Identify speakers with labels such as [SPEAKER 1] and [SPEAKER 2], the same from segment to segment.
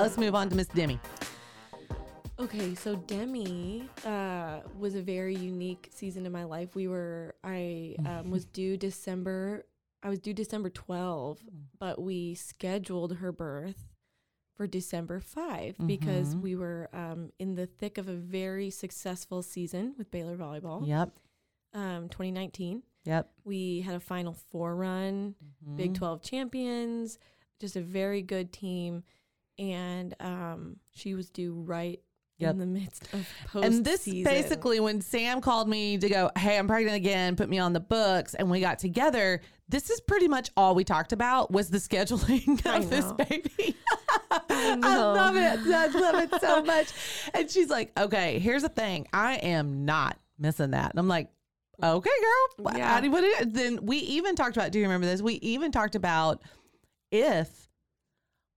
[SPEAKER 1] Right, let's move on to Miss Demi.
[SPEAKER 2] Okay, so Demi uh, was a very unique season in my life. We were, I um, was due December, I was due December 12, but we scheduled her birth for December 5 because
[SPEAKER 1] Mhm.
[SPEAKER 2] we were um, in the thick of a very successful season with Baylor Volleyball.
[SPEAKER 1] Yep.
[SPEAKER 2] Um, 2019.
[SPEAKER 1] Yep.
[SPEAKER 2] We had a Final Four run, Big
[SPEAKER 1] Mhm.
[SPEAKER 2] 12 champions, just a very good team. And um, she was due right
[SPEAKER 1] Yep.
[SPEAKER 2] in the midst of post
[SPEAKER 1] And this basically when Sam called me to go, Hey, I'm pregnant again, put me on the books, and we got together, this is pretty much all we talked about was the scheduling
[SPEAKER 2] I
[SPEAKER 1] of this baby.
[SPEAKER 2] I
[SPEAKER 1] I love it. I love it so much. And she's like, Okay, here's the thing. I am not missing that. And I'm like, Okay, girl.
[SPEAKER 2] Yeah.
[SPEAKER 1] How do you put it? Then we even talked about, do you remember this? We even talked about if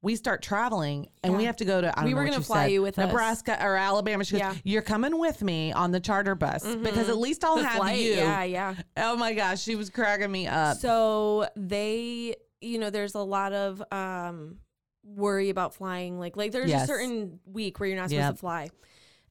[SPEAKER 1] we start traveling and we have to go to I don't
[SPEAKER 2] We were gonna fly
[SPEAKER 1] said,
[SPEAKER 2] you with us.
[SPEAKER 1] Nebraska or Alabama. She goes,
[SPEAKER 2] Yeah.
[SPEAKER 1] You're coming with me on the charter bus because at least I'll
[SPEAKER 2] The
[SPEAKER 1] have
[SPEAKER 2] flight,
[SPEAKER 1] you.
[SPEAKER 2] Yeah, yeah.
[SPEAKER 1] Oh my gosh, she was cracking me up.
[SPEAKER 2] So they, you know, there's a lot of um worry about flying. Like, like there's
[SPEAKER 1] Yes.
[SPEAKER 2] a certain week where you're not supposed
[SPEAKER 1] Yep.
[SPEAKER 2] to fly.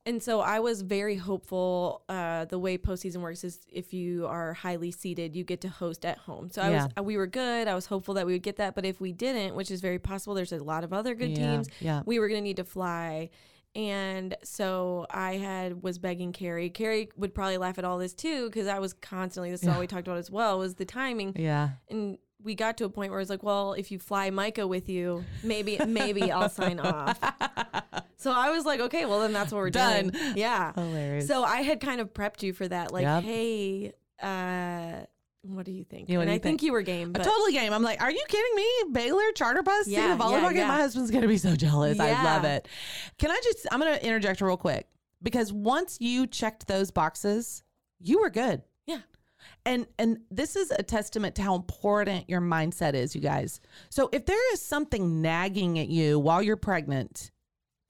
[SPEAKER 2] And so I was very hopeful. Uh, the way postseason works is if you are highly seeded, you get to host at home. So I was, uh, we were good. I was hopeful that we would get that. But if we didn't, which is very possible, there's a lot of other good
[SPEAKER 1] Yeah,
[SPEAKER 2] teams.
[SPEAKER 1] yeah.
[SPEAKER 2] we were going to need to fly. And so I had was begging Carrie. Carrie would probably laugh at all this too because I was constantly. This is all we talked about as well was the timing
[SPEAKER 1] yeah.
[SPEAKER 2] and we got to a point where I was like, well, if you fly Micah with you, maybe maybe I'll sign off. So I was like, okay, well then that's what we're
[SPEAKER 1] Done.
[SPEAKER 2] doing. Yeah.
[SPEAKER 1] Hilarious.
[SPEAKER 2] So I had kind of prepped you for that, like,
[SPEAKER 1] Yep.
[SPEAKER 2] hey, uh, what do you think?
[SPEAKER 1] Yeah,
[SPEAKER 2] and
[SPEAKER 1] do
[SPEAKER 2] I
[SPEAKER 1] you
[SPEAKER 2] think
[SPEAKER 1] think?
[SPEAKER 2] you were game, but
[SPEAKER 1] totally game. I'm like, are you kidding me? Baylor charter bus
[SPEAKER 2] Yeah,
[SPEAKER 1] yeah, volleyball
[SPEAKER 2] yeah,
[SPEAKER 1] game.
[SPEAKER 2] yeah.
[SPEAKER 1] My husband's gonna be so jealous. I love it. Can I just? I'm gonna interject real quick because once you checked those boxes, you were good.
[SPEAKER 2] Yeah.
[SPEAKER 1] And and this is a testament to how important your mindset is, you guys. So if there is something nagging at you while you're pregnant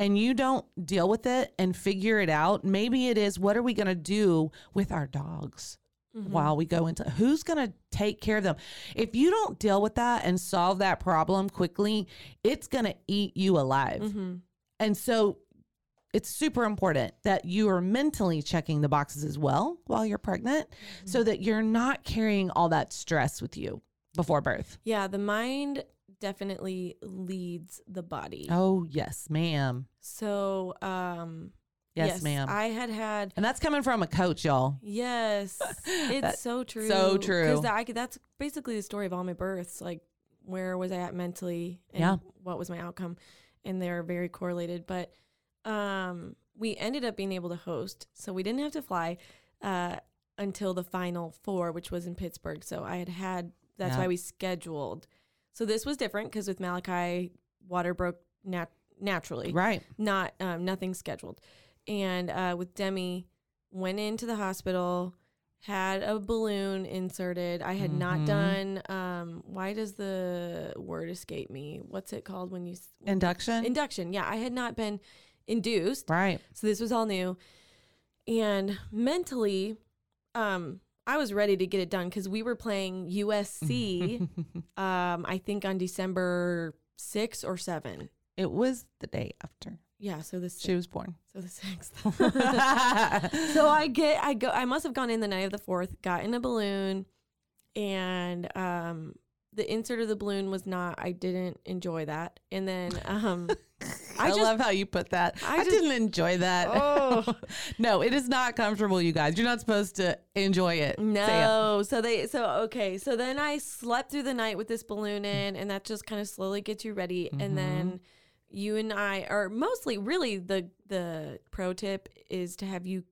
[SPEAKER 1] and you don't deal with it and figure it out, maybe it is what are we going to do with our dogs? While we go into who's going to take care of them. If you don't deal with that and solve that problem quickly, it's going to eat you alive.
[SPEAKER 2] Mhm.
[SPEAKER 1] And so it's super important that you are mentally checking the boxes as well while you're pregnant so that you're not carrying all that stress with you before birth.
[SPEAKER 2] yeah, the mind definitely leads the body.
[SPEAKER 1] Oh, yes, ma'am.
[SPEAKER 2] So, um,
[SPEAKER 1] Yes, ma'am.
[SPEAKER 2] I had had
[SPEAKER 1] and that's coming from a coach, y'all.
[SPEAKER 2] Yes, it's so true.
[SPEAKER 1] so true.
[SPEAKER 2] Because that, that's basically the story of all my births. Like, where was I at mentally, and
[SPEAKER 1] Yeah.
[SPEAKER 2] what was my outcome, and they're very correlated. But um, we ended up being able to host, so we didn't have to fly uh, until the final four, which was in Pittsburgh. So I had had. That's
[SPEAKER 1] Yeah.
[SPEAKER 2] why we scheduled. So this was different because with Malachi, water broke nat- naturally
[SPEAKER 1] Right.
[SPEAKER 2] not um, nothing scheduled. And uh, with Demi, went into the hospital, had a balloon inserted. I had not
[SPEAKER 1] Mhm.
[SPEAKER 2] done. Um, why does the word escape me? What's it called when you s-
[SPEAKER 1] Induction.
[SPEAKER 2] induction? Yeah, I had not been induced,
[SPEAKER 1] right.
[SPEAKER 2] so this was all new. And mentally, um, I was ready to get it done because we were playing USC. um, I think on December six or seven.
[SPEAKER 1] it was the day after
[SPEAKER 2] Yeah, so the
[SPEAKER 1] she was born.
[SPEAKER 2] So the sixth. so I get I go I must have gone in the night of the fourth, got in a balloon, and um the insert of the balloon was not I didn't enjoy that. And then um
[SPEAKER 1] I,
[SPEAKER 2] I just
[SPEAKER 1] love how you put that. I,
[SPEAKER 2] I just-
[SPEAKER 1] didn't enjoy that.
[SPEAKER 2] Oh.
[SPEAKER 1] no, it is not comfortable, you guys. You're not supposed to enjoy it.
[SPEAKER 2] No. So they so okay. So then I slept through the night with this balloon in and that just kind of slowly gets you ready.
[SPEAKER 1] Mm-hmm.
[SPEAKER 2] And then you and I are mostly really the the pro tip is to have you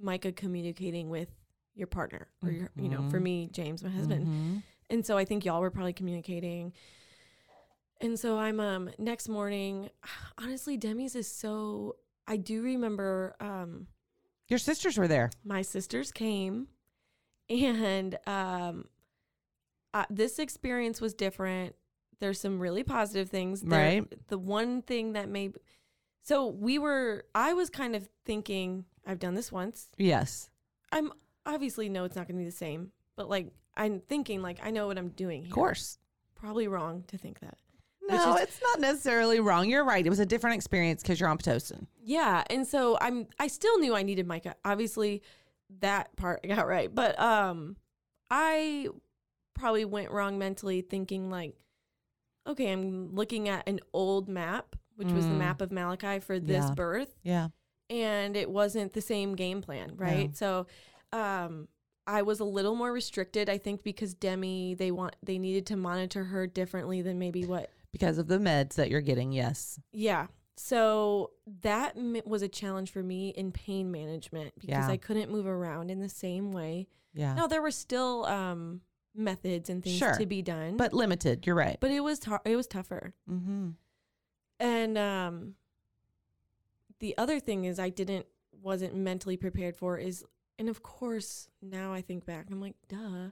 [SPEAKER 2] Micah communicating with your partner or your you know for
[SPEAKER 1] Mhm.
[SPEAKER 2] me James my husband
[SPEAKER 1] Mhm.
[SPEAKER 2] And so I think y'all were probably communicating and so I'm um next morning honestly Demi's is so I do remember um
[SPEAKER 1] Your sisters were there.
[SPEAKER 2] my sisters came and um uh, this experience was different there's some really positive things There-
[SPEAKER 1] Right.
[SPEAKER 2] the one thing that may so we were i was kind of thinking i've done this once
[SPEAKER 1] Yes.
[SPEAKER 2] i'm obviously no it's not going to be the same but like i'm thinking like i know what i'm doing here.
[SPEAKER 1] Of course.
[SPEAKER 2] probably wrong to think that
[SPEAKER 1] No,
[SPEAKER 2] is-
[SPEAKER 1] it's not necessarily wrong. You're right. It was a different experience because you're on Pitocin.
[SPEAKER 2] Yeah, and so I'm I still knew I needed Micah. Obviously, that part I got right, but um, I probably went wrong mentally, thinking like, okay, I'm looking at an old map, which was the
[SPEAKER 1] Mm.
[SPEAKER 2] map of Malachi for this
[SPEAKER 1] Yeah.
[SPEAKER 2] birth,
[SPEAKER 1] Yeah.
[SPEAKER 2] and it wasn't the same game plan, right? So, um. I was a little more restricted, I think, because Demi they want they needed to monitor her differently than maybe what
[SPEAKER 1] Because of the meds that you're getting. Yes.
[SPEAKER 2] yeah. So that m- was a challenge for me in pain management because
[SPEAKER 1] Yeah.
[SPEAKER 2] I couldn't move around in the same way.
[SPEAKER 1] Yeah.
[SPEAKER 2] Now there were still um, methods and things
[SPEAKER 1] Sure.
[SPEAKER 2] to be done,
[SPEAKER 1] But limited. You're right.
[SPEAKER 2] but it was tar- it was tougher.
[SPEAKER 1] mm-hmm.
[SPEAKER 2] And um, the other thing is I didn't wasn't mentally prepared for is, and of course now I think back, I'm like, duh,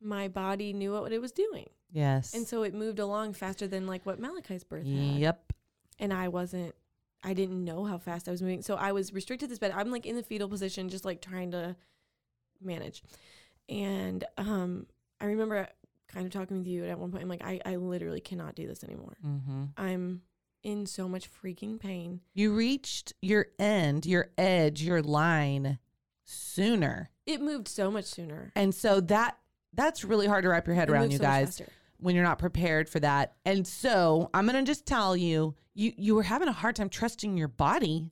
[SPEAKER 2] my body knew what it was doing,
[SPEAKER 1] Yes.
[SPEAKER 2] and so it moved along faster than like what Malachi's birth had.
[SPEAKER 1] Yep.
[SPEAKER 2] and I wasn't I didn't know how fast I was moving. So I was restricted to this bed. I'm like in the fetal position just like trying to manage. And um I remember kind of talking with you at one point I'm like I I literally cannot do this anymore.
[SPEAKER 1] Mm-hmm.
[SPEAKER 2] I'm in so much freaking pain.
[SPEAKER 1] You reached your end, your edge, your line sooner.
[SPEAKER 2] It moved so much sooner.
[SPEAKER 1] And so that that's really hard to wrap your head
[SPEAKER 2] It
[SPEAKER 1] around, you
[SPEAKER 2] so
[SPEAKER 1] guys, when you're not prepared for that. And so I'm gonna just tell you, you you were having a hard time trusting your body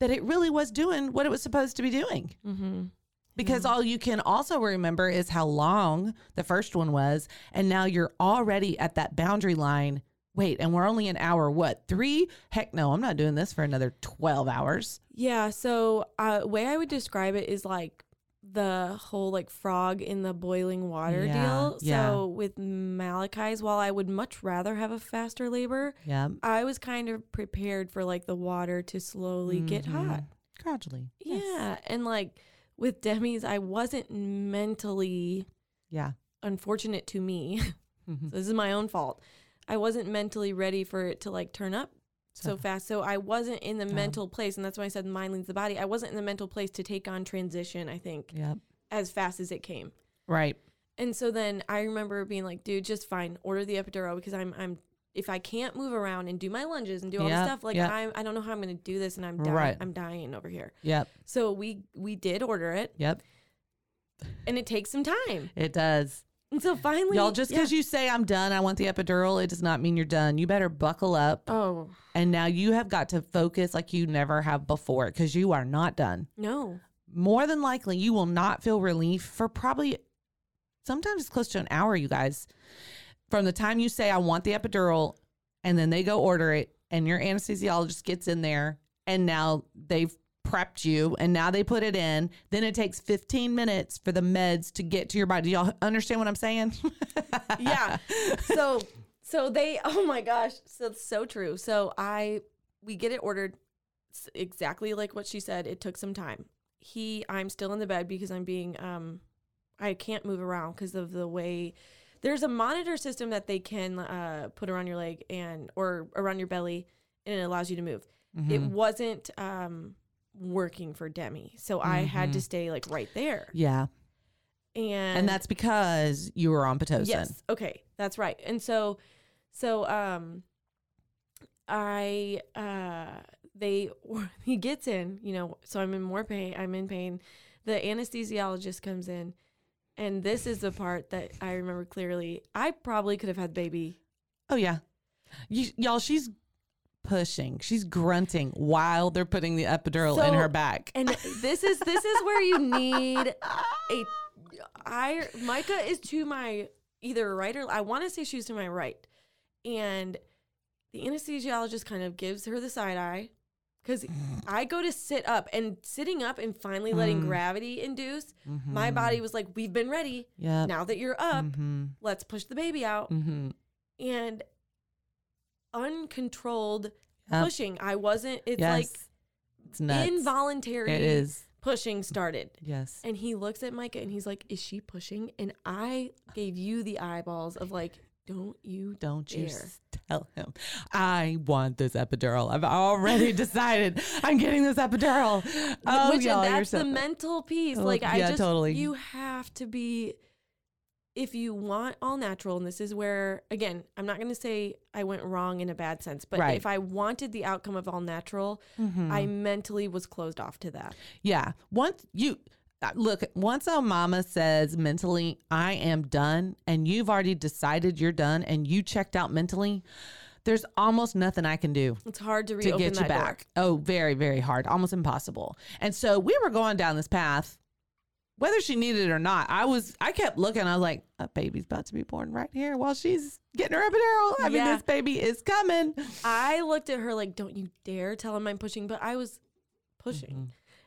[SPEAKER 1] that it really was doing what it was supposed to be doing.
[SPEAKER 2] Mhm.
[SPEAKER 1] Because all you can also remember is how long the first one was. And now you're already at that boundary line. Wait, and we're only an hour, what, three? Heck no, I'm not doing this for another 12 hours.
[SPEAKER 2] Yeah, so uh way I would describe it is like the whole like frog in the boiling water
[SPEAKER 1] Yeah,
[SPEAKER 2] deal.
[SPEAKER 1] yeah.
[SPEAKER 2] So with Malachi's, while I would much rather have a faster labor,
[SPEAKER 1] Yeah.
[SPEAKER 2] I was kind of prepared for like the water to slowly get
[SPEAKER 1] Mhm.
[SPEAKER 2] hot.
[SPEAKER 1] Gradually.
[SPEAKER 2] Yeah.
[SPEAKER 1] Yes.
[SPEAKER 2] And like with Demi's, I wasn't mentally
[SPEAKER 1] Yeah.
[SPEAKER 2] unfortunate to me.
[SPEAKER 1] Mhm.
[SPEAKER 2] so this is my own fault. I wasn't mentally ready for it to like turn up so
[SPEAKER 1] So-
[SPEAKER 2] fast. So I wasn't in the
[SPEAKER 1] Yeah.
[SPEAKER 2] mental place. And that's why I said mind leads the body. I wasn't in the mental place to take on transition, I think,
[SPEAKER 1] Yep.
[SPEAKER 2] as fast as it came.
[SPEAKER 1] Right.
[SPEAKER 2] And so then I remember being like, dude, just fine, order the epidural because I'm I'm if I can't move around and do my lunges and do all
[SPEAKER 1] Yep,
[SPEAKER 2] this stuff, like
[SPEAKER 1] yep.
[SPEAKER 2] I'm I don't know how I'm gonna do this and I'm dying
[SPEAKER 1] Right.
[SPEAKER 2] I'm dying over here.
[SPEAKER 1] Yep.
[SPEAKER 2] So we we did order it
[SPEAKER 1] Yep.
[SPEAKER 2] and it takes some time.
[SPEAKER 1] It does.
[SPEAKER 2] And so finally
[SPEAKER 1] Y'all, just because
[SPEAKER 2] yeah.
[SPEAKER 1] you say I'm done, I want the epidural, it does not mean you're done. You better buckle up.
[SPEAKER 2] Oh
[SPEAKER 1] And now you have got to focus like you never have before because you are not done.
[SPEAKER 2] no.
[SPEAKER 1] More than likely, you will not feel relief for probably sometimes it's close to an hour, you guys. From the time you say, I want the epidural, and then they go order it, and your anesthesiologist gets in there, and now they've prepped you, and now they put it in. Then it takes 15 minutes for the meds to get to your body. Do y'all understand what I'm saying?
[SPEAKER 2] yeah. So so they oh my gosh, so so true. So I we get it ordered exactly like what she said. It took some time. He I'm still in the bed because I'm being um I can't move around because of the way there's a monitor system that they can uh put around your leg and or around your belly and it allows you to move. It
[SPEAKER 1] Mhm.
[SPEAKER 2] wasn't um working for Demi. So I had to
[SPEAKER 1] Mhm.
[SPEAKER 2] stay like right there.
[SPEAKER 1] yeah.
[SPEAKER 2] And
[SPEAKER 1] And that's because you were on Pitocin.
[SPEAKER 2] Yes. Okay. That's right. And so, so, um, I, uh, they, he gets in, you know, so I'm in more pain. I'm in pain. The anesthesiologist comes in. And this is the part that I remember clearly. I probably could have had baby.
[SPEAKER 1] Oh yeah, you, y'all. She's pushing. She's grunting while they're putting the epidural in her back.
[SPEAKER 2] And this is, this is where you need a, I, Micah is to my either right or, I want to say she's to my right. And the anesthesiologist kind of gives her the side eye because I go to sit up and sitting up and finally letting
[SPEAKER 1] Mm.
[SPEAKER 2] gravity induce. My body was like, "We've been ready.
[SPEAKER 1] Yeah.
[SPEAKER 2] Now that you're up,
[SPEAKER 1] Mm-hmm.
[SPEAKER 2] let's push the baby out."
[SPEAKER 1] Mm-hmm.
[SPEAKER 2] And uncontrolled
[SPEAKER 1] Yep.
[SPEAKER 2] pushing. I wasn't. It's
[SPEAKER 1] yes.
[SPEAKER 2] like
[SPEAKER 1] it's nuts.
[SPEAKER 2] involuntary.
[SPEAKER 1] It is.
[SPEAKER 2] pushing started.
[SPEAKER 1] Yes.
[SPEAKER 2] And he looks at Micah and he's like, "Is she pushing?" And I gave you the eyeballs of like, "Don't you
[SPEAKER 1] Don't you
[SPEAKER 2] dare."
[SPEAKER 1] s- tell him. I want this epidural. I've already decided I'm getting this epidural. Oh,
[SPEAKER 2] Which
[SPEAKER 1] y'all,
[SPEAKER 2] that's the mental piece.
[SPEAKER 1] Oh,
[SPEAKER 2] Like I
[SPEAKER 1] yeah,
[SPEAKER 2] just
[SPEAKER 1] totally.
[SPEAKER 2] you have to be if you want all natural, and this is where again, I'm not gonna say I went wrong in a bad sense, but
[SPEAKER 1] Right.
[SPEAKER 2] if I wanted the outcome of all natural,
[SPEAKER 1] Mhm.
[SPEAKER 2] I mentally was closed off to that.
[SPEAKER 1] Yeah. Once you uh, look, once a mama says mentally, I am done, and you've already decided you're done and you checked out mentally, there's almost nothing I can do
[SPEAKER 2] It's hard to
[SPEAKER 1] to get you
[SPEAKER 2] that door.
[SPEAKER 1] back. Oh, very, very hard, almost impossible. And so we were going down this path, whether she needed it or not. I was, I kept looking. I was like, a baby's about to be born right here while she's getting her epidural. I mean,
[SPEAKER 2] Yeah.
[SPEAKER 1] this baby is coming.
[SPEAKER 2] I looked at her like, "Don't you dare tell him I'm pushing," but I was pushing.
[SPEAKER 1] Mm-hmm.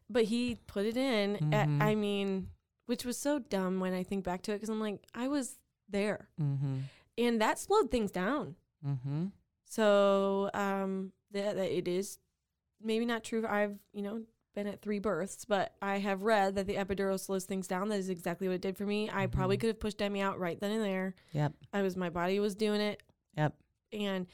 [SPEAKER 2] But he put it in.
[SPEAKER 1] Mhm.
[SPEAKER 2] I mean, which was so dumb when I think back to it because I'm like, I was there,
[SPEAKER 1] Mm-hmm.
[SPEAKER 2] and that slowed things down.
[SPEAKER 1] Mm-hmm.
[SPEAKER 2] So um, that, that it is maybe not true. I've you know been at three births, but I have read that the epidural slows things down. That is exactly what it did for me. I probably
[SPEAKER 1] Mhm.
[SPEAKER 2] could have pushed Demi out right then and there.
[SPEAKER 1] Yep.
[SPEAKER 2] I was my body was doing it.
[SPEAKER 1] Yep.
[SPEAKER 2] And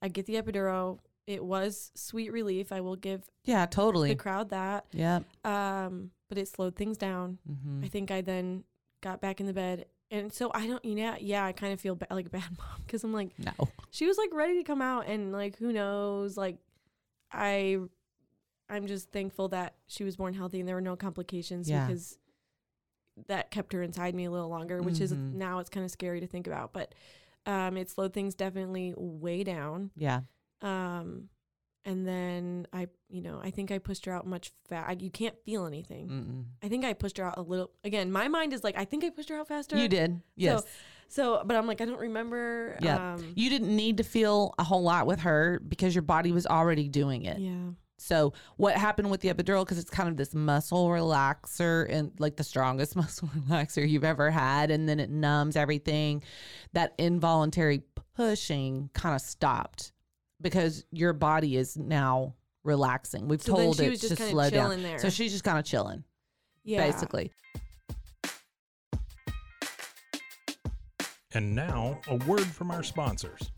[SPEAKER 2] I get the epidural. It was sweet relief. I will give
[SPEAKER 1] Yeah, totally the
[SPEAKER 2] crowd that.
[SPEAKER 1] Yep.
[SPEAKER 2] Um, but it slowed things down.
[SPEAKER 1] Mm-hmm.
[SPEAKER 2] I think I then got back in the bed. And so I don't, you know, yeah, I kind of feel ba- like a bad mom because I'm like,
[SPEAKER 1] No.
[SPEAKER 2] she was like ready to come out and like who knows like i i'm just thankful that she was born healthy and there were no complications
[SPEAKER 1] Yeah.
[SPEAKER 2] because that kept her inside me a little longer which is
[SPEAKER 1] Mhm.
[SPEAKER 2] now it's kind of scary to think about but um it slowed things definitely way down
[SPEAKER 1] Yeah.
[SPEAKER 2] um and then i you know i think i pushed her out much fast you can't feel anything
[SPEAKER 1] Mm-mm.
[SPEAKER 2] i think i pushed her out a little again my mind is like i think i pushed her out faster
[SPEAKER 1] You did. Yes.
[SPEAKER 2] so but i'm like i don't remember
[SPEAKER 1] Yeah.
[SPEAKER 2] um
[SPEAKER 1] you didn't need to feel a whole lot with her because your body was already doing it.
[SPEAKER 2] yeah
[SPEAKER 1] So what happened with the epidural? Because it's kind of this muscle relaxer and like the strongest muscle relaxer you've ever had, and then it numbs everything. That involuntary pushing kind of stopped because your body is now relaxing. We've
[SPEAKER 2] So
[SPEAKER 1] told
[SPEAKER 2] she
[SPEAKER 1] it
[SPEAKER 2] just
[SPEAKER 1] to slow down.
[SPEAKER 2] there.
[SPEAKER 1] So she's just kind of chilling,
[SPEAKER 2] yeah
[SPEAKER 1] basically.
[SPEAKER 3] And now, a word from our sponsors.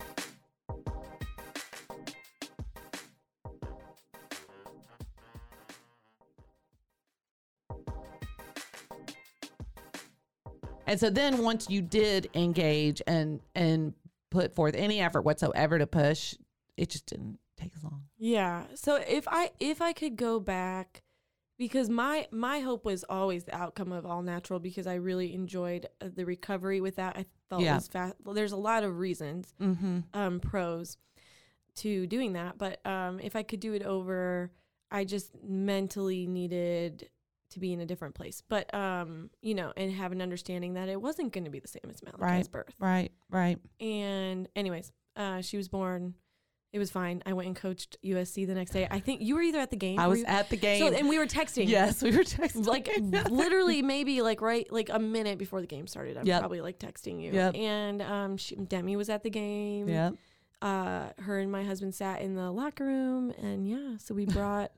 [SPEAKER 1] And so then once you did engage and and put forth any effort whatsoever to push, it just didn't take as long.
[SPEAKER 2] Yeah. So if I if I could go back because my my hope was always the outcome of all natural because I really enjoyed uh, the recovery with that. I felt
[SPEAKER 1] Yeah.
[SPEAKER 2] it was fast. Well, there's a lot of reasons
[SPEAKER 1] Mm-hmm.
[SPEAKER 2] um pros to doing that, but um if I could do it over, I just mentally needed to be in a different place. But um you know, and have an understanding that it wasn't going to be the same as Malachi's
[SPEAKER 1] Right.
[SPEAKER 2] birth.
[SPEAKER 1] Right, right.
[SPEAKER 2] And anyways, uh, she was born. It was fine. I went and coached USC the next day. I think you were either at the game.
[SPEAKER 1] I was
[SPEAKER 2] you-
[SPEAKER 1] at the game.
[SPEAKER 2] So, and we were texting.
[SPEAKER 1] yes, we were texting.
[SPEAKER 2] Like literally, maybe like right, like a minute before the game started. I'm
[SPEAKER 1] Yep.
[SPEAKER 2] probably like texting you.
[SPEAKER 1] Yep.
[SPEAKER 2] And um, she, Demi was at the game.
[SPEAKER 1] yeah.
[SPEAKER 2] Uh, her and my husband sat in the locker room, and yeah, so we brought.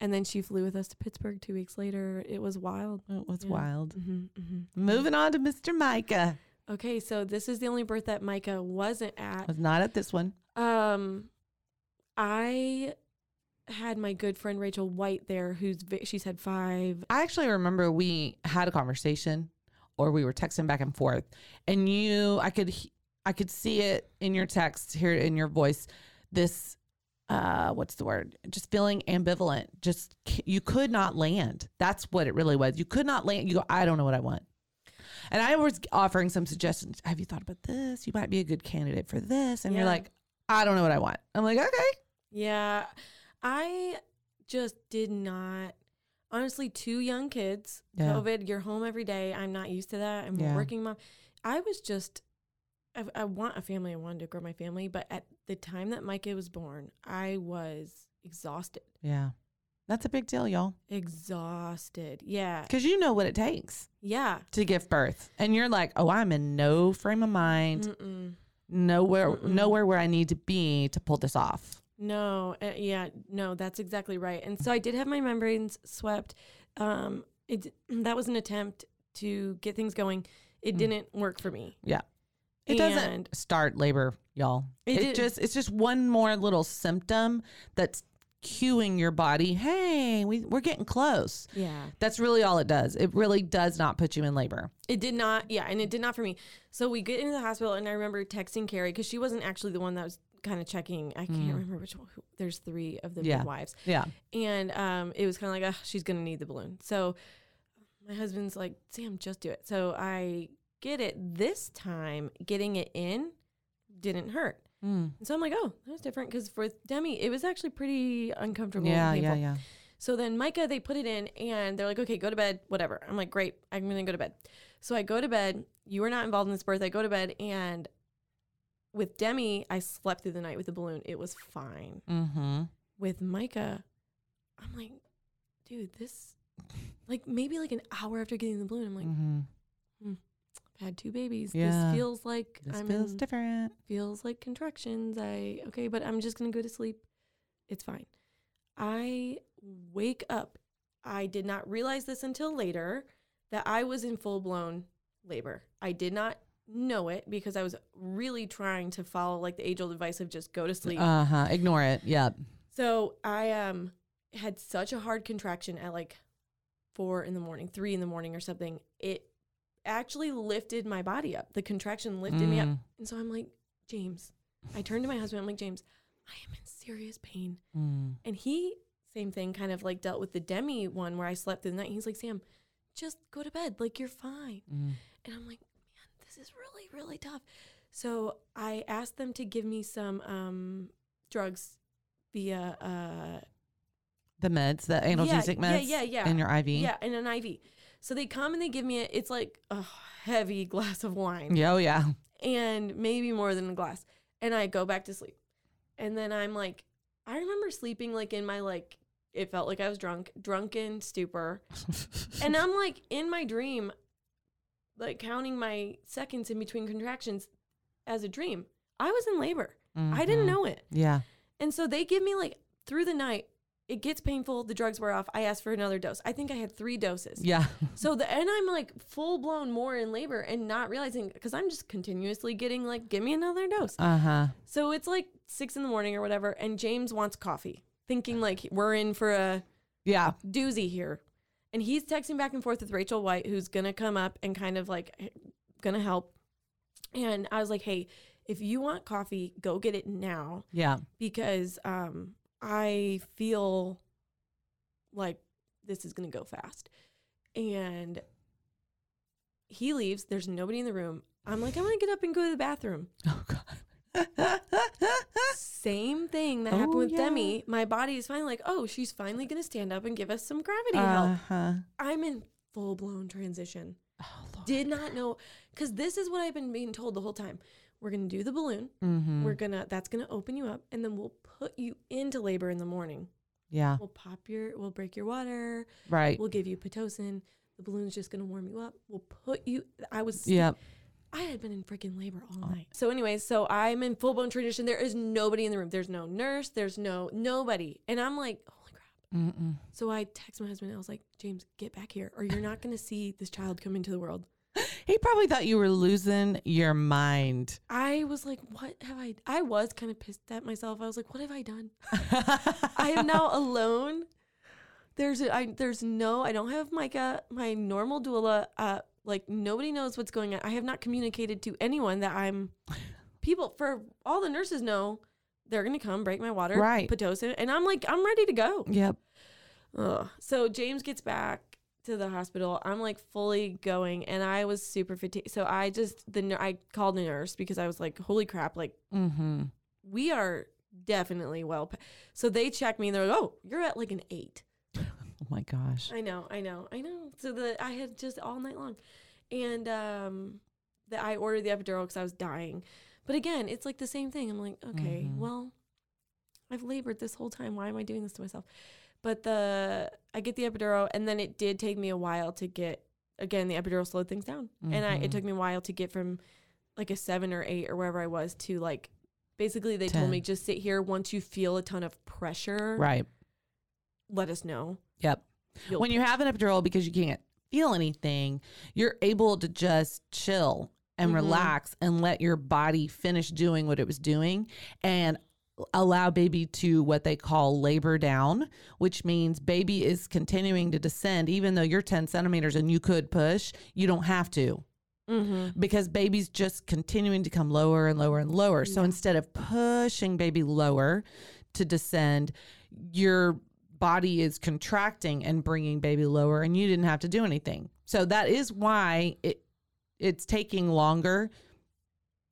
[SPEAKER 2] And then she flew with us to Pittsburgh two weeks later. It was wild.
[SPEAKER 1] It was
[SPEAKER 2] Yeah.
[SPEAKER 1] wild.
[SPEAKER 2] hmm hmm
[SPEAKER 1] Moving on to Mr. Micah.
[SPEAKER 2] Okay, so this is the only birth that Micah wasn't at.
[SPEAKER 1] Was not at this one.
[SPEAKER 2] Um, I had my good friend Rachel White there, who's she's had five.
[SPEAKER 1] I actually remember we had a conversation or we were texting back and forth and you I could I could see it in your text, hear it in your voice. This uh what's the word? Just feeling ambivalent. Just you could not land. That's what it really was. You could not land. You go I don't know what I want. And I was offering some suggestions. Have you thought about this? You might be a good candidate for this. And you're like, I don't know what I want. I'm like, okay.
[SPEAKER 2] Yeah, I just did not. Honestly, two young kids.
[SPEAKER 1] Yeah.
[SPEAKER 2] COVID, you're home every day. I'm not used to that. I'm
[SPEAKER 1] Yeah.
[SPEAKER 2] working mom. I was just. I, I want a family. I wanted to grow my family, but at the time that Micah was born, I was exhausted.
[SPEAKER 1] Yeah. That's a big deal, y'all.
[SPEAKER 2] Exhausted. Yeah.
[SPEAKER 1] Because you know what it takes
[SPEAKER 2] Yeah.
[SPEAKER 1] to give birth. And you're like, oh, I'm in no frame of mind,
[SPEAKER 2] Mm-mm.
[SPEAKER 1] nowhere,
[SPEAKER 2] Mm-mm.
[SPEAKER 1] nowhere where I need to be to pull this off.
[SPEAKER 2] No, uh, yeah, no, that's exactly right. And so I did have my membranes swept. Um, it that was an attempt to get things going. It
[SPEAKER 1] Mm.
[SPEAKER 2] didn't work for me.
[SPEAKER 1] Yeah. It
[SPEAKER 2] And-
[SPEAKER 1] doesn't start labor, y'all.
[SPEAKER 2] It
[SPEAKER 1] It, just it's just one more little symptom that's cueing your body, hey, we, we're getting close.
[SPEAKER 2] Yeah.
[SPEAKER 1] That's really all it does. It really does not put you in labor.
[SPEAKER 2] It did not, yeah, and it did not for me. So we get into the hospital, and I remember texting Carrie because she wasn't actually the one that was kind of checking. I can't remember which one. Who, there's three of the
[SPEAKER 1] Mm. Yeah.
[SPEAKER 2] midwives,
[SPEAKER 1] Yeah.
[SPEAKER 2] and um, it was kind of like, oh, she's gonna need the balloon. So my husband's like, Sam, just do it. So I get it. This time, getting it in didn't hurt.
[SPEAKER 1] Mm.
[SPEAKER 2] And so I'm like, oh, that was different because for Demi, it was actually pretty uncomfortable.
[SPEAKER 1] Yeah, yeah, yeah.
[SPEAKER 2] So then Micah, they put it in and they're like, okay, go to bed, whatever. I'm like, great, I'm gonna go to bed. So I go to bed. You were not involved in this birth. I go to bed and with Demi, I slept through the night with the balloon. It was fine.
[SPEAKER 1] Mm-hmm.
[SPEAKER 2] With Micah, I'm like, dude, this, like maybe like an hour after getting the balloon, I'm like,
[SPEAKER 1] mm-hmm.
[SPEAKER 2] I've had two babies.
[SPEAKER 1] Yeah.
[SPEAKER 2] This feels like
[SPEAKER 1] This
[SPEAKER 2] I'm
[SPEAKER 1] feels
[SPEAKER 2] in-
[SPEAKER 1] different.
[SPEAKER 2] feels like contractions. I okay, but I'm just gonna go to sleep. It's fine. I wake up. I did not realize this until later that I was in full blown labor. I did not know it because I was really trying to follow like the age old advice of just go to sleep.
[SPEAKER 1] Uh huh. Ignore it. Yep.
[SPEAKER 2] So I um had such a hard contraction at like four in the morning, three in the morning or something. It actually lifted my body up. The contraction lifted me up.
[SPEAKER 1] Mm.
[SPEAKER 2] And so I'm like, James, I turned to my husband. I'm like, James, I am in serious pain.
[SPEAKER 1] Mm.
[SPEAKER 2] And he, same thing, kind of like dealt with the Demi one where I slept through the night. He's like, Sam, just go to bed. Like, you're fine.
[SPEAKER 1] Mm.
[SPEAKER 2] And I'm like, man, this is really, really tough. So I asked them to give me some um, drugs via, uh,
[SPEAKER 1] The meds, the analgesic
[SPEAKER 2] yeah,
[SPEAKER 1] meds.
[SPEAKER 2] yeah, yeah.
[SPEAKER 1] yeah, In your IV.
[SPEAKER 2] yeah, and an IV. So they come and they give me it. It's like a heavy glass of wine.
[SPEAKER 1] Yeah. Oh yeah.
[SPEAKER 2] and maybe more than a glass. And I go back to sleep. And then I'm like, I remember sleeping like in my like, it felt like I was drunk, drunken stupor. and I'm like in my dream, like counting my seconds in between contractions as a dream. I was in labor. I didn't
[SPEAKER 1] Mhm.
[SPEAKER 2] know it.
[SPEAKER 1] Yeah.
[SPEAKER 2] And so they give me like through the night, it gets painful. The drugs wear off. I asked for another dose. I think I had three doses.
[SPEAKER 1] Yeah.
[SPEAKER 2] So the and I'm like full blown more in labor and not realizing because I'm just continuously getting like, give me another dose.
[SPEAKER 1] Uh huh.
[SPEAKER 2] So it's like six in the morning or whatever, and James wants coffee, thinking like we're in for a
[SPEAKER 1] Yeah.
[SPEAKER 2] doozy here. And he's texting back and forth with Rachel White, who's gonna come up and kind of like gonna help. And I was like, hey, if you want coffee, go get it now
[SPEAKER 1] Yeah.
[SPEAKER 2] because um, I feel like this is gonna go fast. And he leaves. There's nobody in the room. I'm like, I'm gonna get up and go to the bathroom.
[SPEAKER 1] Oh God.
[SPEAKER 2] Same thing that happened
[SPEAKER 1] Oh,
[SPEAKER 2] with
[SPEAKER 1] yeah.
[SPEAKER 2] Demi. My body is finally like, oh, she's finally gonna stand up and give us some gravity help.
[SPEAKER 1] Uh huh.
[SPEAKER 2] I'm in full blown transition.
[SPEAKER 1] Oh Lord.
[SPEAKER 2] Did not know because this is what I've been being told the whole time. We're gonna do the balloon.
[SPEAKER 1] Mm-hmm.
[SPEAKER 2] We're gonna that's gonna open you up, and then we'll put you into labor in the morning.
[SPEAKER 1] Yeah.
[SPEAKER 2] We'll pop your, we'll break your water.
[SPEAKER 1] Right.
[SPEAKER 2] We'll give you pitocin. The balloon's just gonna warm you up. We'll put you. I was.
[SPEAKER 1] Yep.
[SPEAKER 2] I had been in freaking labor all
[SPEAKER 1] Oh.
[SPEAKER 2] night. So, anyways, so I'm in full blown transition. There is nobody in the room. There's no nurse. There's no nobody, and I'm like, holy crap.
[SPEAKER 1] Mm-mm.
[SPEAKER 2] So I text my husband. I was like, James, get back here, or you're not gonna see this child come into the world.
[SPEAKER 1] He probably thought you were losing your mind.
[SPEAKER 2] I was like, what have I? I was kind of pissed at myself. I was like, what have I done? I am now alone. There's a, I, there's no I don't have Micah, my normal doula. Uh, like nobody knows what's going on. I have not communicated to anyone that I'm. People for all the nurses know they're gonna come break my water,
[SPEAKER 1] Right.
[SPEAKER 2] Pitocin, and I'm like I'm ready to go.
[SPEAKER 1] Yep.
[SPEAKER 2] Ugh. So James gets back to the hospital. I'm like fully going, and I was super fatigued. So I just the I called the nurse because I was like, holy crap, like
[SPEAKER 1] Mm-hmm.
[SPEAKER 2] we are definitely well. Pa-. So they check me and they're like, oh, you're at like an eight.
[SPEAKER 1] Oh my gosh.
[SPEAKER 2] I know, I know, I know. So the I had just all night long, and um, that I ordered the epidural because I was dying. But again, it's like the same thing. I'm like, okay,
[SPEAKER 1] Mhm.
[SPEAKER 2] well, I've labored this whole time. Why am I doing this to myself? But the I get the epidural, and then it did take me a while to get. Again, the epidural slowed things down, and I it took me a while to get from like a seven or eight or wherever I was to like. Basically, they told me just sit here. Once you feel a ton of pressure,
[SPEAKER 1] Right.
[SPEAKER 2] let us know.
[SPEAKER 1] Yep.
[SPEAKER 2] You'll
[SPEAKER 1] when you have an epidural because you can't feel anything, you're able to just chill and
[SPEAKER 2] Mhm.
[SPEAKER 1] relax and let your body finish doing what it was doing and allow baby to what they call labor down, which means baby is continuing to descend even though you're 10 centimeters and you could push, you don't have to
[SPEAKER 2] Mm-hmm.
[SPEAKER 1] because baby's just continuing to come lower and lower and lower. So instead of pushing baby lower to descend, your body is contracting and bringing baby lower and you didn't have to do anything. So that is why it it's taking longer.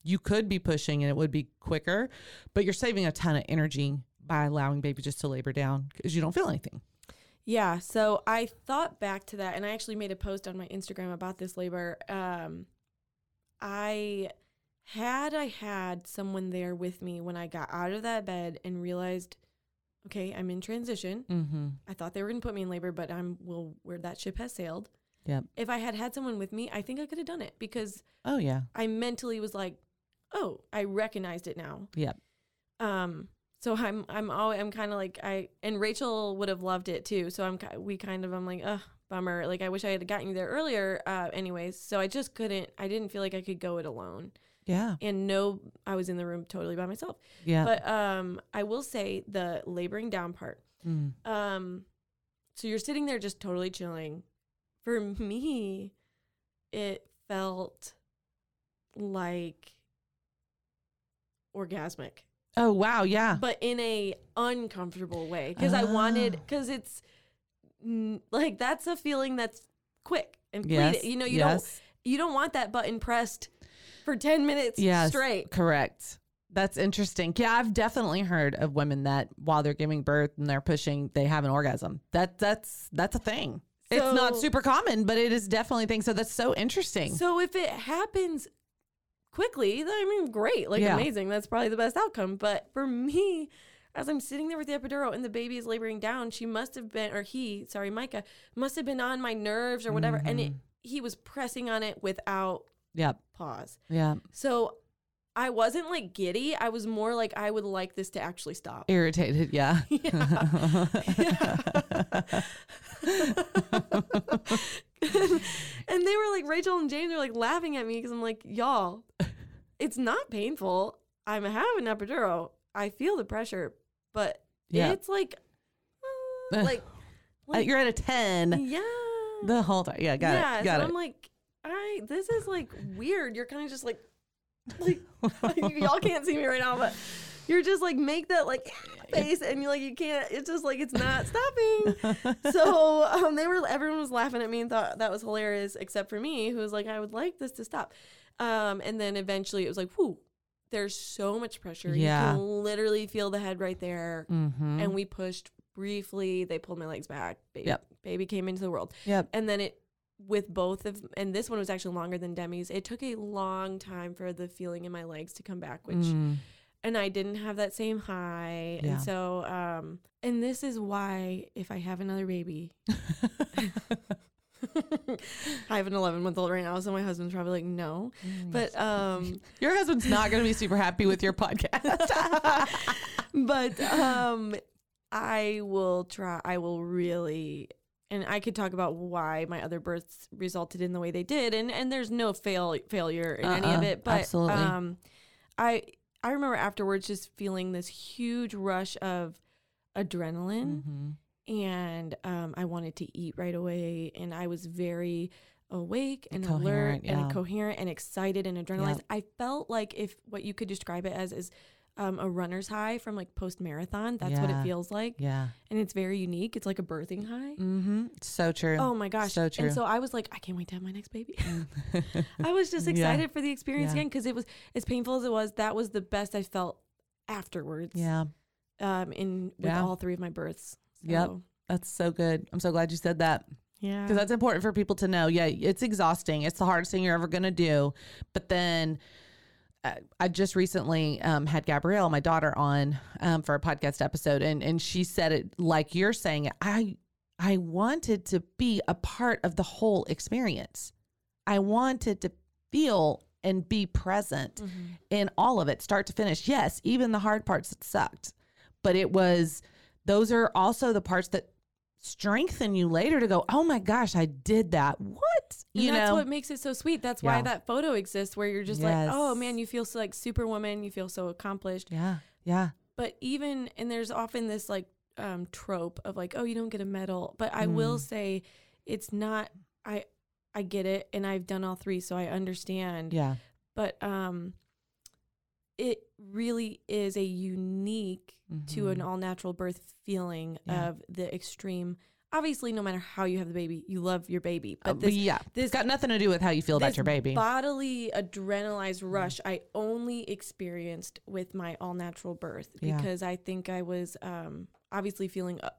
[SPEAKER 1] You could be pushing and it would be quicker, but you're saving a ton of energy by allowing baby just to labor down because you don't feel anything.
[SPEAKER 2] Yeah, so I thought back to that, and I actually made a post on my Instagram about this labor. Um, I had I had someone there with me when I got out of that bed and realized, okay, I'm in transition.
[SPEAKER 1] Mm-hmm.
[SPEAKER 2] I thought they were going to put me in labor, but I'm well, where that ship has sailed.
[SPEAKER 1] Yep.
[SPEAKER 2] If I had had someone with me, I think I could have done it because
[SPEAKER 1] Oh yeah.
[SPEAKER 2] I mentally was like, oh, I recognized it now.
[SPEAKER 1] Yep.
[SPEAKER 2] Um, so I'm I'm all I'm kind of like I and Rachel would have loved it too. So I'm we kind of I'm like ugh bummer. Like I wish I had gotten you there earlier. Uh, anyways, so I just couldn't. I didn't feel like I could go it alone.
[SPEAKER 1] Yeah.
[SPEAKER 2] And no, I was in the room totally by myself.
[SPEAKER 1] Yeah.
[SPEAKER 2] But um, I will say the laboring down part.
[SPEAKER 1] Mm.
[SPEAKER 2] Um, so you're sitting there just totally chilling. For me, it felt like orgasmic
[SPEAKER 1] Oh wow. Yeah.
[SPEAKER 2] but in a uncomfortable way because I wanted
[SPEAKER 1] Ah.
[SPEAKER 2] because it's like that's a feeling that's quick and
[SPEAKER 1] Yes.
[SPEAKER 2] You know, you
[SPEAKER 1] yes.
[SPEAKER 2] don't you don't want that button pressed for ten minutes
[SPEAKER 1] Yes,
[SPEAKER 2] straight.
[SPEAKER 1] Correct. That's interesting. Yeah, I've definitely heard of women that while they're giving birth and they're pushing, they have an orgasm. That that's that's a thing. it's not super common, but it is definitely a thing. So that's so interesting.
[SPEAKER 2] So if it happens quickly, then I mean, great, like
[SPEAKER 1] Yeah.
[SPEAKER 2] amazing. That's probably the best outcome. But for me, as I'm sitting there with the epidural and the baby is laboring down, she must have been, or he, sorry, Micah, must have been on my nerves or whatever, and it mm-hmm. he was pressing on it without
[SPEAKER 1] yep.
[SPEAKER 2] pause.
[SPEAKER 1] Yeah.
[SPEAKER 2] So I wasn't like giddy. I was more like I would like this to actually stop.
[SPEAKER 1] Irritated. Yeah.
[SPEAKER 2] and they were like Rachel and James were like laughing at me because I'm like, y'all, it's not painful. I'm having an epidural. I feel the pressure, but
[SPEAKER 1] Yeah.
[SPEAKER 2] it's like, uh, like,
[SPEAKER 1] Uh,
[SPEAKER 2] like
[SPEAKER 1] You're at a 10
[SPEAKER 2] yeah,
[SPEAKER 1] the whole time. Yeah. Got
[SPEAKER 2] yeah.
[SPEAKER 1] it. Got
[SPEAKER 2] so
[SPEAKER 1] it.
[SPEAKER 2] I'm like, I this is like weird. You're kind of just like, like y'all can't see me right now, but you're just like make that like face, and you're like you can't. It's just like it's not stopping. so um, they were everyone was laughing at me and thought that was hilarious, except for me, who was like, I would like this to stop. Um, and then eventually it was like, whoo, there's so much pressure.
[SPEAKER 1] Yeah.
[SPEAKER 2] You can literally feel the head right there.
[SPEAKER 1] mm-hmm.
[SPEAKER 2] And we pushed briefly. They pulled my legs back. Baby,
[SPEAKER 1] Yep.
[SPEAKER 2] baby came into the world.
[SPEAKER 1] Yep.
[SPEAKER 2] And then it, with both of, and this one was actually longer than Demi's. It took a long time for the feeling in my legs to come back, which,
[SPEAKER 1] Mm.
[SPEAKER 2] and I didn't have that same high.
[SPEAKER 1] Yeah.
[SPEAKER 2] And so, um, and this is why if I have another baby, I have an 11 month old right now, so my husband's probably like, no. But, um,
[SPEAKER 1] Your husband's not going to be super happy with your podcast.
[SPEAKER 2] but um I will try I will really and I could talk about why my other births resulted in the way they did and and there's no fail failure in any of
[SPEAKER 1] Uh-uh,
[SPEAKER 2] it but
[SPEAKER 1] absolutely.
[SPEAKER 2] um I I remember afterwards just feeling this huge rush of adrenaline
[SPEAKER 1] Mhm.
[SPEAKER 2] And um I wanted to eat right away and I was very awake and alert
[SPEAKER 1] Coherent, yeah.
[SPEAKER 2] and coherent and excited and adrenalized. I felt like if what you could describe it as is um, a runner's high from like post marathon. That's what it feels like.
[SPEAKER 1] Yeah.
[SPEAKER 2] And it's very unique. It's like a birthing high.
[SPEAKER 1] Mm-hmm. So true.
[SPEAKER 2] Oh my gosh.
[SPEAKER 1] So true.
[SPEAKER 2] And so I was like, I can't wait to have my next baby. I was just
[SPEAKER 1] Yeah.
[SPEAKER 2] excited for the experience
[SPEAKER 1] Yeah.
[SPEAKER 2] again because it was as painful as it was, that was the best I felt afterwards.
[SPEAKER 1] yeah.
[SPEAKER 2] Um in with
[SPEAKER 1] Yeah.
[SPEAKER 2] all three of my births.
[SPEAKER 1] Yep. That's so good. I'm so glad you said that
[SPEAKER 2] Yeah.
[SPEAKER 1] because that's important for people to know. Yeah, it's exhausting. It's the hardest thing you're ever going to do. But then I- I just recently um, had Gabrielle, my daughter, on um, for a podcast episode, and and she said it like you're saying it. I I wanted to be a part of the whole experience. I wanted to feel and be present in all of it, start to finish. Yes, even the hard parts that sucked, but it was. Those are also the parts that strengthen you later to go. Oh my gosh, I did that. What
[SPEAKER 2] And
[SPEAKER 1] you
[SPEAKER 2] that's
[SPEAKER 1] know?
[SPEAKER 2] what makes it so sweet. That's why that photo exists where you're just like, oh man, you feel so like superwoman, you feel so accomplished.
[SPEAKER 1] yeah, yeah.
[SPEAKER 2] But even and there's often this like um trope of like, oh, you don't get a medal. But I will
[SPEAKER 1] Mm.
[SPEAKER 2] say it's not I I get it and I've done all three, so I understand.
[SPEAKER 1] Yeah.
[SPEAKER 2] But um it really is a unique to an
[SPEAKER 1] Mhm.
[SPEAKER 2] all natural birth feeling
[SPEAKER 1] Yeah.
[SPEAKER 2] of the extreme obviously no matter how you have the baby, you love your baby. But
[SPEAKER 1] Uh,
[SPEAKER 2] this
[SPEAKER 1] yeah,
[SPEAKER 2] this
[SPEAKER 1] it's got nothing to do with how you feel about your baby.
[SPEAKER 2] bodily adrenalized rush I only experienced with my all natural birth
[SPEAKER 1] Yeah.
[SPEAKER 2] because I think I was um, obviously feeling uh,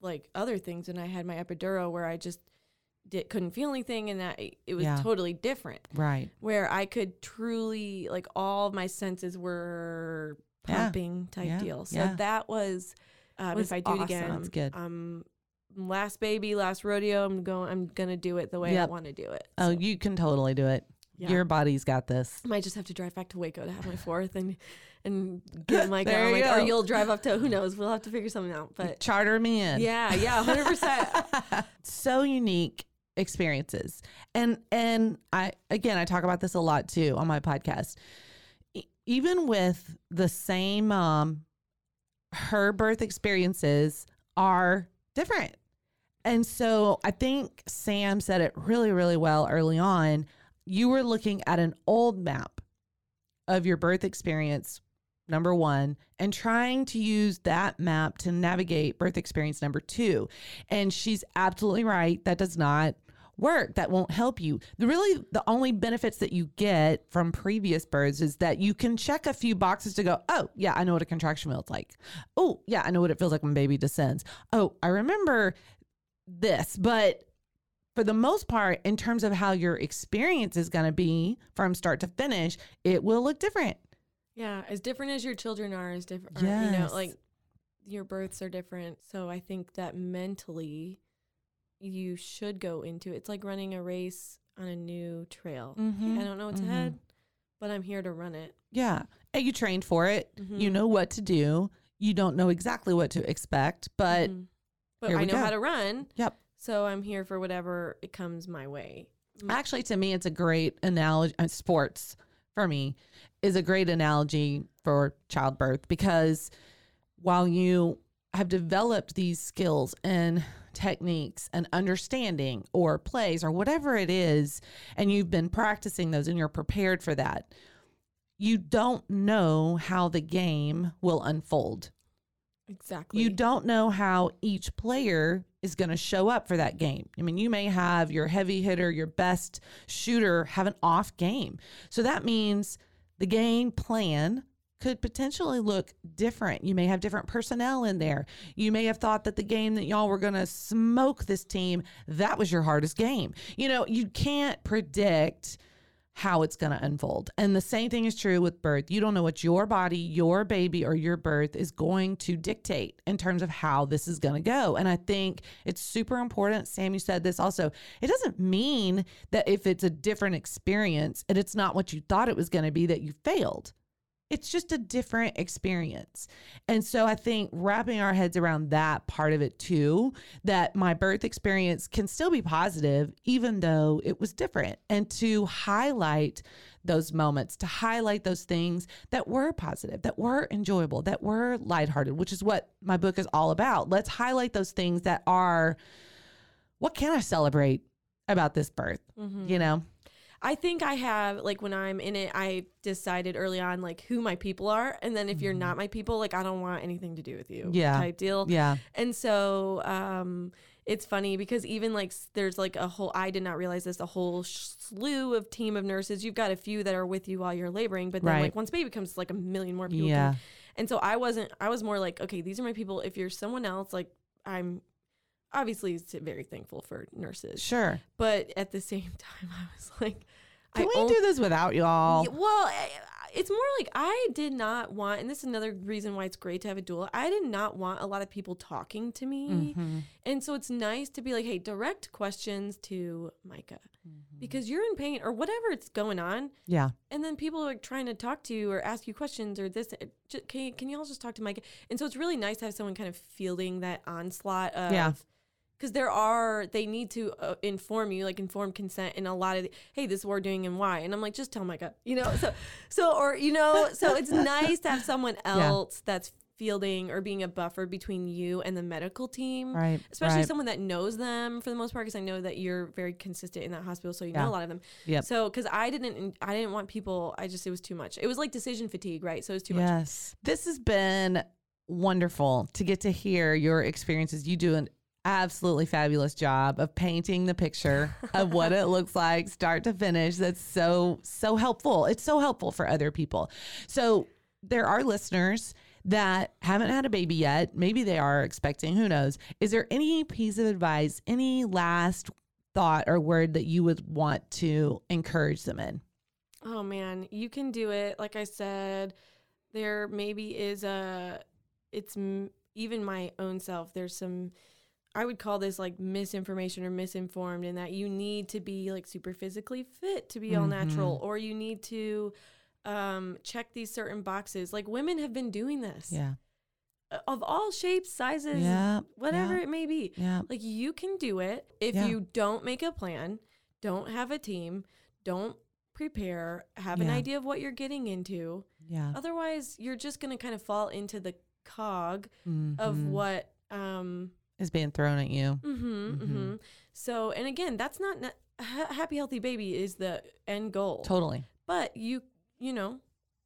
[SPEAKER 2] like other things, and I had my epidural where I just did, couldn't feel anything, and that it was
[SPEAKER 1] Yeah.
[SPEAKER 2] totally different.
[SPEAKER 1] right.
[SPEAKER 2] Where I could truly like all of my senses were
[SPEAKER 1] Yeah.
[SPEAKER 2] pumping type
[SPEAKER 1] Yeah.
[SPEAKER 2] deal. So
[SPEAKER 1] Yeah.
[SPEAKER 2] that was. Um,
[SPEAKER 1] Was
[SPEAKER 2] if I do
[SPEAKER 1] awesome.
[SPEAKER 2] it again,
[SPEAKER 1] That's good.
[SPEAKER 2] Um, last baby, last rodeo. I'm going. I'm gonna do it the way
[SPEAKER 1] Yep.
[SPEAKER 2] I want to do it.
[SPEAKER 1] Oh, you can totally do it.
[SPEAKER 2] Yeah.
[SPEAKER 1] Your body's got this.
[SPEAKER 2] I might just have to drive back to Waco to have my fourth and and get my car.
[SPEAKER 1] you
[SPEAKER 2] Like, or you'll drive up to who knows? We'll have to figure something out. But
[SPEAKER 1] Charter me in.
[SPEAKER 2] yeah, yeah, hundred percent.
[SPEAKER 1] so unique experiences. And and I again I talk about this a lot too on my podcast. E- even with the same mom, her birth experiences are different. And so I think Sam said it really, really well early on. You were looking at an old map of your birth experience, number one, and trying to use that map to navigate birth experience number two. And she's absolutely right. That does not work. That won't help you. The really the only benefits that you get from previous births is that you can check a few boxes to go, oh yeah, I know what a contraction feels like. Oh yeah, I know what it feels like when baby descends. Oh, I remember this, but for the most part, in terms of how your experience is going to be from start to finish, it will look different.
[SPEAKER 2] Yeah, as different as your children are, as different. You know, like your births are different. So I think that mentally, you should go into it. It's like running a race on a new trail.
[SPEAKER 1] Mhm.
[SPEAKER 2] I don't know what's
[SPEAKER 1] Mhm.
[SPEAKER 2] ahead, but I'm here to run it.
[SPEAKER 1] Yeah. And you trained for it. You
[SPEAKER 2] Mhm.
[SPEAKER 1] know what to do. You don't know exactly what to expect, but
[SPEAKER 2] Mhm. but I know
[SPEAKER 1] go.
[SPEAKER 2] how to run.
[SPEAKER 1] yep.
[SPEAKER 2] So I'm here for whatever it comes my way.
[SPEAKER 1] Actually, to me, it's a great analogy. Uh, sports for me is a great analogy for childbirth because while you have developed these skills and techniques and understanding or plays or whatever it is, and you've been practicing those and you're prepared for that, you don't know how the game will unfold.
[SPEAKER 2] Exactly.
[SPEAKER 1] You don't know how each player is going to show up for that game. I mean, you may have your heavy hitter, your best shooter have an off game. So that means the game plan could potentially look different. You may have different personnel in there. You may have thought that the game that y'all were going to smoke this team, that was your hardest game. You know, you can't predict how it's going to unfold. And the same thing is true with birth. You don't know what your body, your baby, or your birth is going to dictate in terms of how this is going to go. And I think it's super important. Sam, you said this also. It doesn't mean that if it's a different experience and it's not what you thought it was going to be, that you failed. It's just a different experience. And so I think wrapping our heads around that part of it too, that my birth experience can still be positive, even though it was different. And to highlight those moments, to highlight those things that were positive, that were enjoyable, that were lighthearted, which is what my book is all about. Let's highlight those things that are what can I celebrate about this birth?
[SPEAKER 2] Mhm.
[SPEAKER 1] You know?
[SPEAKER 2] I think I have like when I'm in it, I decided early on like who my people are, and then if you're not my people, like I don't want anything to do with you.
[SPEAKER 1] Mm-hmm. Yeah.
[SPEAKER 2] type deal.
[SPEAKER 1] Yeah.
[SPEAKER 2] And so um, it's funny because even like there's like a whole I did not realize this a whole slew of team of nurses. You've got a few that are with you while you're laboring, but then
[SPEAKER 1] Right.
[SPEAKER 2] like once baby comes, like a million more people.
[SPEAKER 1] Yeah.
[SPEAKER 2] Can, and so I wasn't. I was more like, okay, these are my people. If you're someone else, like I'm. Obviously, very thankful for nurses,
[SPEAKER 1] Sure.
[SPEAKER 2] but at the same time, I was like,
[SPEAKER 1] Can
[SPEAKER 2] I
[SPEAKER 1] we do this without y'all?
[SPEAKER 2] well, I, I- it's more like I did not want, and this is another reason why it's great to have a doula. I did not want a lot of people talking to me,
[SPEAKER 1] Mm-hmm.
[SPEAKER 2] and so it's nice to be like, hey, direct questions to Micah
[SPEAKER 1] Mm-hmm.
[SPEAKER 2] because you're in pain or whatever it's going on,
[SPEAKER 1] Yeah.
[SPEAKER 2] and then people are trying to talk to you or ask you questions or this. it Can can you all just talk to Micah? And so it's really nice to have someone kind of fielding that onslaught of.
[SPEAKER 1] Yeah.
[SPEAKER 2] Because there are, they need to uh, inform you, like informed consent, and a lot of, the, hey, this is what we're doing and why. And I'm like, just tell my Micah, you know. So, so or you know, so it's nice to have someone else that's fielding or being a buffer between you and the medical team,
[SPEAKER 1] Right,
[SPEAKER 2] Especially
[SPEAKER 1] right.
[SPEAKER 2] someone that knows them for the most part, because I know that you're very consistent in that hospital, so you
[SPEAKER 1] Yeah.
[SPEAKER 2] know a lot of them.
[SPEAKER 1] yeah
[SPEAKER 2] So, because I didn't, I didn't want people. I just, it was too much. It was like decision fatigue, right? So it was too much.
[SPEAKER 1] Yes. This has been wonderful to get to hear your experiences. You do an absolutely fabulous job of painting the picture of what it looks like start to finish. That's so, so helpful. It's so helpful for other people. So there are listeners that haven't had a baby yet. Maybe they are expecting, who knows? Is there any piece of advice, any last thought or word that you would want to encourage them in?
[SPEAKER 2] Oh man, you can do it. Like I said, there maybe is a, it's even my own self. There's some, I would call this like misinformation or misinformed in that you need to be like super physically fit to be all natural, or you need to um, check these certain boxes. Like women have been doing this
[SPEAKER 1] Yeah.
[SPEAKER 2] uh, of all shapes, sizes,
[SPEAKER 1] Yeah,
[SPEAKER 2] whatever
[SPEAKER 1] yeah.
[SPEAKER 2] it may be.
[SPEAKER 1] Yeah.
[SPEAKER 2] Like you can do it if
[SPEAKER 1] Yeah.
[SPEAKER 2] you don't make a plan, don't have a team, don't prepare, have an idea of what you're getting into.
[SPEAKER 1] Yeah.
[SPEAKER 2] Otherwise, you're just going to kind of fall into the cog of
[SPEAKER 1] Mhm.
[SPEAKER 2] what um
[SPEAKER 1] is being thrown at you.
[SPEAKER 2] mhm, mhm. So, and again, that's not ne- happy healthy baby is the end goal.
[SPEAKER 1] Totally.
[SPEAKER 2] But you you know,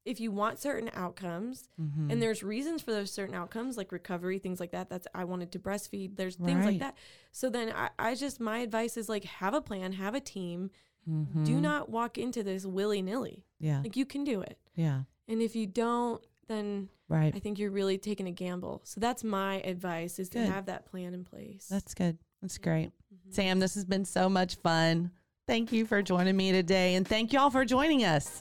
[SPEAKER 2] if you want certain outcomes
[SPEAKER 1] Mhm.
[SPEAKER 2] and there's reasons for those certain outcomes like recovery things like that that's i wanted to breastfeed there's things
[SPEAKER 1] Right.
[SPEAKER 2] like that so then I, I just my advice is like have a plan have a team
[SPEAKER 1] Mhm.
[SPEAKER 2] do not walk into this willy-nilly
[SPEAKER 1] Yeah.
[SPEAKER 2] like you can do it
[SPEAKER 1] Yeah.
[SPEAKER 2] and if you don't then
[SPEAKER 1] Right.
[SPEAKER 2] i think you're really taking a gamble so that's my advice is to have that plan in place
[SPEAKER 1] That's good. That's great.
[SPEAKER 2] Mm-hmm.
[SPEAKER 1] Sam, this has been so much fun. Thank you for joining me today and thank y'all for joining us.